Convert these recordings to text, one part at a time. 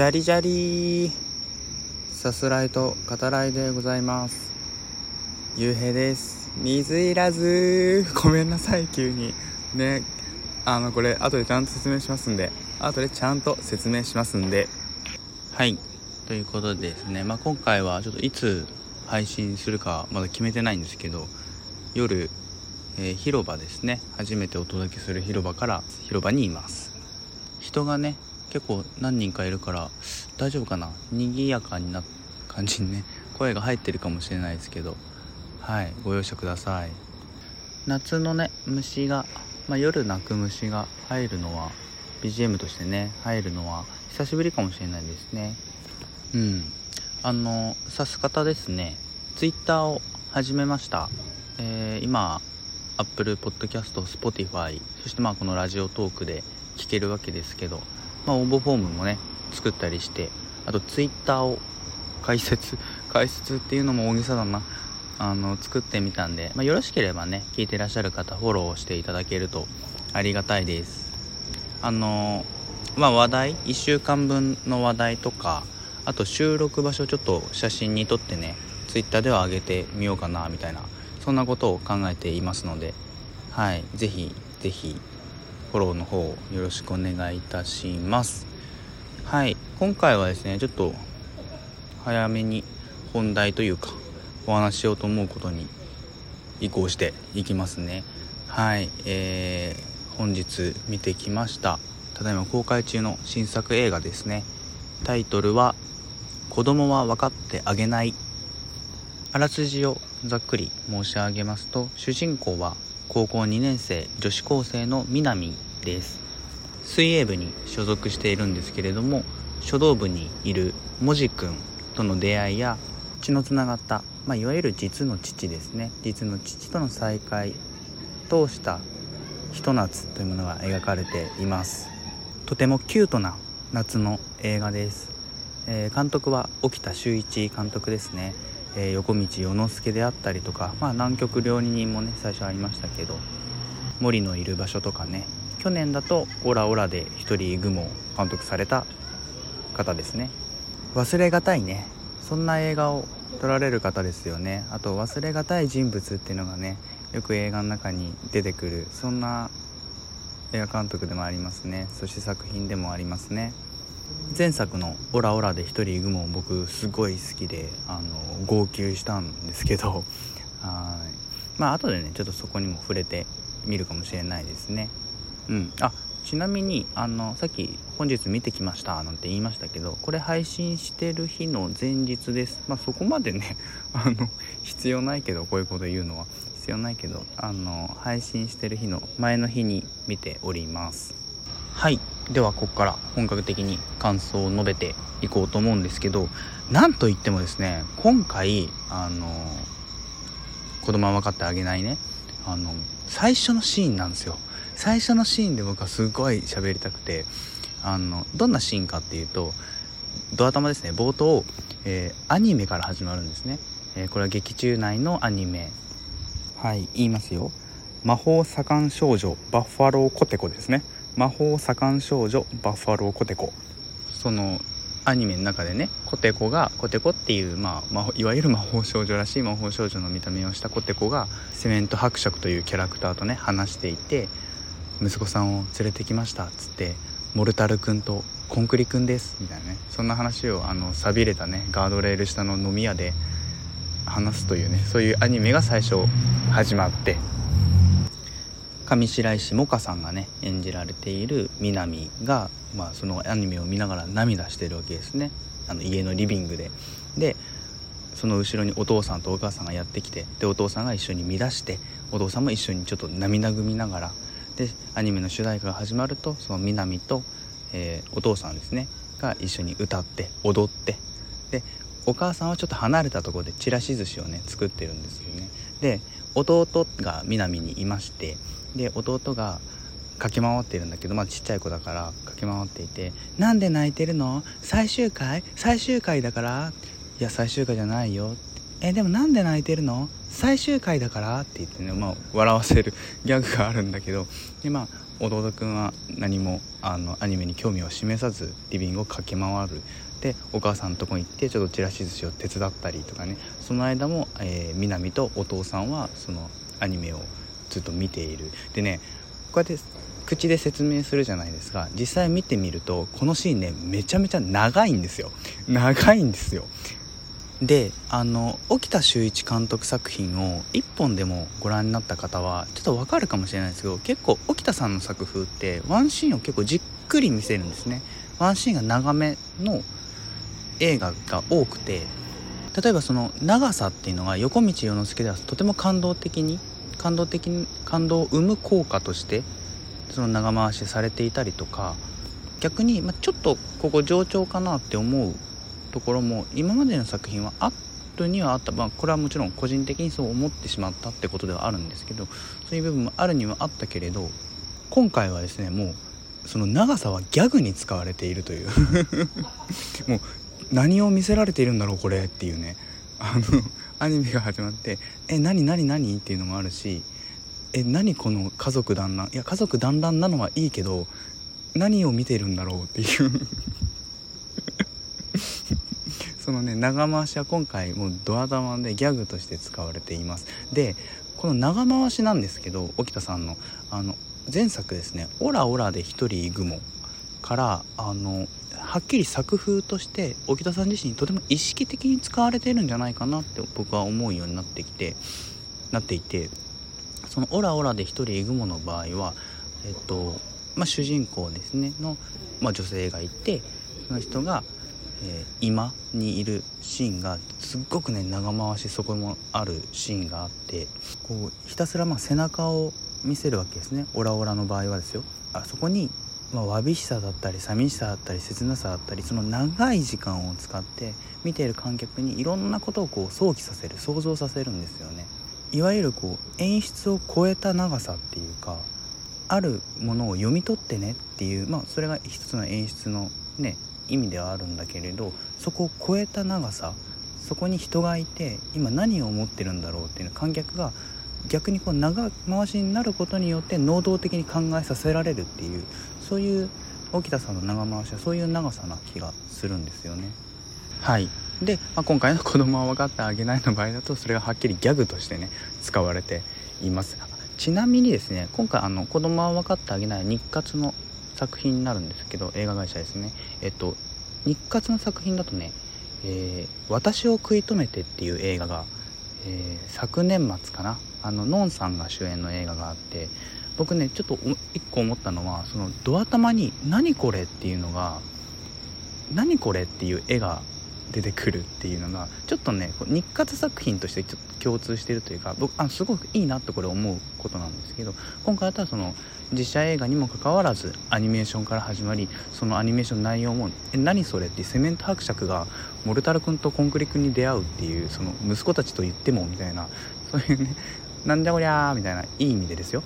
ジャリジャリ。さすらいと語らいでございます。ゆうへいです。水いらず。ごめんなさい急に。ね。あのこれ後でちゃんと説明しますんで。後でちゃんと説明しますんで。はい。ということでですね、まあ、今回はちょっといつ配信するかまだ決めてないんですけど夜、えー、広場ですね。初めてお届けする広場から広場にいます。人がね結構何人かいるから大丈夫かな？賑やかにな感じにね声が入ってるかもしれないですけどはいご容赦ください。夏のね虫が、まあ、夜鳴く虫が入るのは BGM としてね入るのは久しぶりかもしれないですね。うん。あのさす方ですね。Twitter を始めました、えー、今 Apple Podcast、Spotify そしてまあこのラジオトークで聞けるわけですけどまあ、応募フォームもね作ったりしてあとツイッターを解説解説っていうのも大げさだな。あの作ってみたんで、まあ、よろしければね聞いてらっしゃる方フォローしていただけるとありがたいです。あのまあ話題1週間分の話題とかあと収録場所ちょっと写真に撮ってねツイッターでは上げてみようかなみたいなそんなことを考えていますのではい是非是非フォローの方よろしくお願いいたします。はい。今回はですねちょっと早めに本題というかお話ししようと思うことに移行していきますね。はい。えー、本日見てきました。ただいま公開中の新作映画ですね。タイトルは「子供は分かってあげない」あらすじをざっくり申し上げますと主人公は高校2年生女子高生の南です。水泳部に所属しているんですけれども書道部にいるもじくんとの出会いや血のつながった、まあ、いわゆる実の父ですね。実の父との再会通したひと夏というものが描かれています。とてもキュートな夏の映画です、えー、監督は沖田修一監督ですね。えー、横道世之助であったりとか、まあ、南極料理人もね最初ありましたけど森のいる場所とかね去年だと「オラオラ」で一人雲を監督された方ですね。忘れがたいね。そんな映画を撮られる方ですよね。あと忘れがたい人物っていうのがねよく映画の中に出てくるそんな映画監督でもありますね。そして作品でもありますね。前作の「オラオラ」で一人雲僕すごい好きであの号泣したんですけど はい。まあ後でねちょっとそこにも触れてみるかもしれないですね。うん。あちなみにあのさっき本日見てきましたなんて言いましたけどこれ配信してる日の前日です。まあそこまでね あの必要ないけどこういうこと言うのは。必要ないけどあの配信してる日の前の日に見ております。はい。ではここから本格的に感想を述べていこうと思うんですけどなんといってもですね今回あの子供は分かってあげないね。あの最初のシーンなんですよ。最初のシーンで僕はすごい喋りたくてあのどんなシーンかっていうとドア玉ですね。冒頭、えー、アニメから始まるんですね、えー、これは劇中内のアニメ。はい言いますよ。魔法盛ん少女バッファローコテコですね。魔法盛ん少女バッファローコテコ。そのアニメの中でねコテコがコテコっていう、まあ、いわゆる魔法少女らしい魔法少女の見た目をしたコテコがセメント伯爵というキャラクターとね話していて息子さんを連れてきましたっつってモルタル君とコンクリ君ですみたいなね。そんな話をあの寂れたねガードレール下の飲み屋で話すというねそういうアニメが最初始まって上白石萌歌さんがね演じられている南が、まあ、そのアニメを見ながら涙してるわけですね。あの家のリビングで。でその後ろにお父さんとお母さんがやってきてでお父さんが一緒に乱してお父さんも一緒にちょっと涙ぐみながら。でアニメの主題歌が始まるとその南と、えー、お父さんですねが一緒に歌って踊って。でお母さんはちょっと離れたところでちらし寿司をね作ってるんですよね。で弟が南にいましてで弟が駆け回ってるんだけどまあちっちゃい子だから駆け回っていて「なんで泣いてるの？最終回？最終回だから」いや最終回じゃないよ」えでもなんで泣いてるの？最終回だから」って言ってね、まあ、笑わせる ギャグがあるんだけどでまあ弟くんは何もあのアニメに興味を示さずリビングを駆け回る。でお母さんのとこに行ってちょっとちらし寿司を手伝ったりとかね。その間も、えー、南とお父さんはそのアニメをずっと見ている。でねこうやって口で説明するじゃないですか。実際見てみるとこのシーンねめちゃめちゃ長いんですよ。長いんですよ。であの沖田修一監督作品を1本でもご覧になった方はちょっとわかるかもしれないですけど結構沖田さんの作風ってワンシーンを結構じっくり見せるんですね。ワンシーンが長めの映画が多くて例えばその長さっていうのが横道世之助ではとても感動的に感動的に感動を生む効果としてその長回しされていたりとか逆に、まあ、ちょっとここ冗長かなって思うところも今までの作品はあるにはあった、まあ、これはもちろん個人的にそう思ってしまったってことではあるんですけどそういう部分もあるにはあったけれど今回はですねもうその長さはギャグに使われているという。もう何を見せられているんだろうこれっていうね。あのアニメが始まって「え何何何?」っていうのもあるし「え何この家族団らんいや家族団らんなのはいいけど何を見てるんだろうっていう。そのね長回しは今回もうドア玉でギャグとして使われています。でこの長回しなんですけど沖田さんのあの前作ですね「オラオラで一人グモ」からあのはっきり作風として沖田さん自身とても意識的に使われてるんじゃないかなって僕は思うようになってきてなっていてその「オラオラで一人グモ」の場合はえっとまあ主人公ですねの、まあ、女性がいてその人がえー、今にいるシーンがすっごくね長回しそこもあるシーンがあってこうひたすらま背中を見せるわけですね。オラオラの場合はですよ。あそこに、まあ、わびしさだったり寂しさだったり切なさだったりその長い時間を使って見ている観客にいろんなことをこう想起させる想像させるんですよね。いわゆるこう演出を超えた長さっていうかあるものを読み取ってねっていうまあそれが一つの演出のね意味ではあるんだけれどそこを超えた長さそこに人がいて今何を思ってるんだろうっていうの観客が逆にこう長回しになることによって能動的に考えさせられるっていうそういう沖田さんの長回しはそういう長さな気がするんですよね。はい。で、まあ、今回の「子供は分かってあげない」の場合だとそれがはっきりギャグとしてね使われています。ちなみにですね今回あの「子供は分かってあげない」日活の作品になるんですけど映画会社ですね。えっと日活の作品だとね「えー、私を食い止めて」っていう映画が、えー、昨年末かな。あのノンさんが主演の映画があって僕ねちょっと一個思ったのはそのドア玉に「何これ?」っていうのが「何これ?」っていう絵が出てくるっていうのがちょっとね日活作品としてちょっと共通してるというか僕あすごくいいなとこれ思うことなんですけど今回だったらその実写映画にもかかわらずアニメーションから始まりそのアニメーション内容も「え何それ?」ってセメント伯爵がモルタル君とコンクリ君に出会うっていうその息子たちと言ってもみたいなそういうねなんじゃこりゃーみたいないい意味でですよ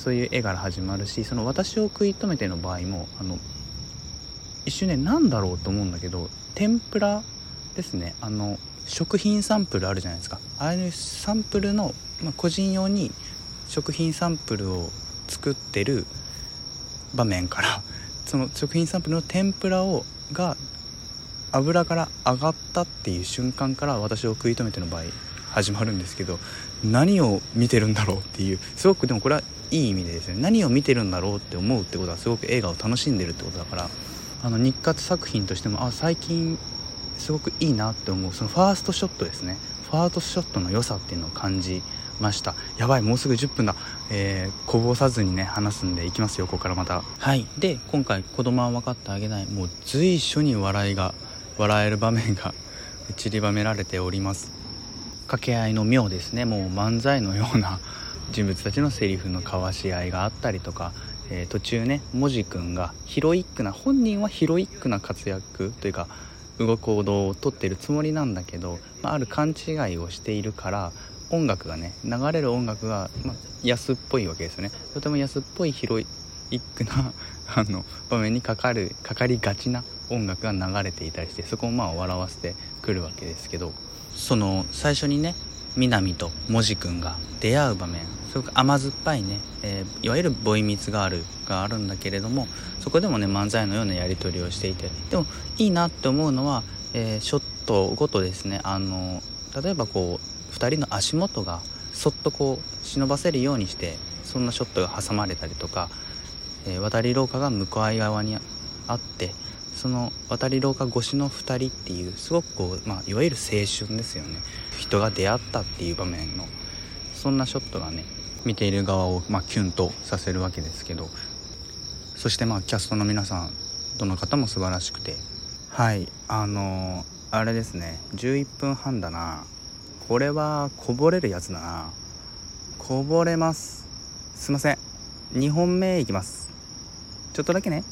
そういう絵から始まるしその私を食い止めての場合もあの一瞬ね何だろうと思うんだけど天ぷらですね。あの食品サンプルあるじゃないですか。ああいうサンプルの、まあ、個人用に食品サンプルを作ってる場面からその食品サンプルの天ぷらをが油から上がったっていう瞬間から私を食い止めての場合始まるんですけど何を見てるんだろうっていうすごくでもこれはいい意味でですね何を見てるんだろうって思うってことはすごく映画を楽しんでるってことだからあの日活作品としてもあ最近すごくいいなって思うそのファーストショットですね。ファーストショットの良さっていうのを感じました。やばいもうすぐ10分だ、えー、こぼさずにね話すんでいきますよここからまた。はい。で今回子供は分かってあげないもう随所に笑いが笑える場面が 散りばめられております。掛け合いの妙ですね。もう漫才のような人物たちのセリフの交わし合いがあったりとかえー、途中ねもじくんがヒロイックな本人はヒロイックな活躍というか動く行動をとってるつもりなんだけど、まあ、ある勘違いをしているから音楽がね流れる音楽が、まあ、安っぽいわけですよね。とても安っぽいヒロイックな あの場面にかかるかかりがちな音楽が流れていたりしてそこをまあ笑わせてくるわけですけどその最初にね南ともじくんが出会う場面すごく甘酸っぱいね、えー、いわゆるボイミツガールがあるんだけれどもそこでもね漫才のようなやり取りをしていて。でもいいなって思うのは、えー、ショットごとですね。あの例えばこう2人の足元がそっとこう忍ばせるようにしてそんなショットが挟まれたりとか、えー、渡り廊下が向かい側にあってその渡り廊下越しの2人っていうすごくこう、まあ、いわゆる青春ですよね。人が出会ったっていう場面のそんなショットがね見ている側を、まあ、キュンとさせるわけですけど。そしてまあキャストの皆さんどの方も素晴らしくて。はい。あのー、あれですね。11分半だな。これはこぼれるやつだな。こぼれます。すいません。2本目いきます。ちょっとだけね。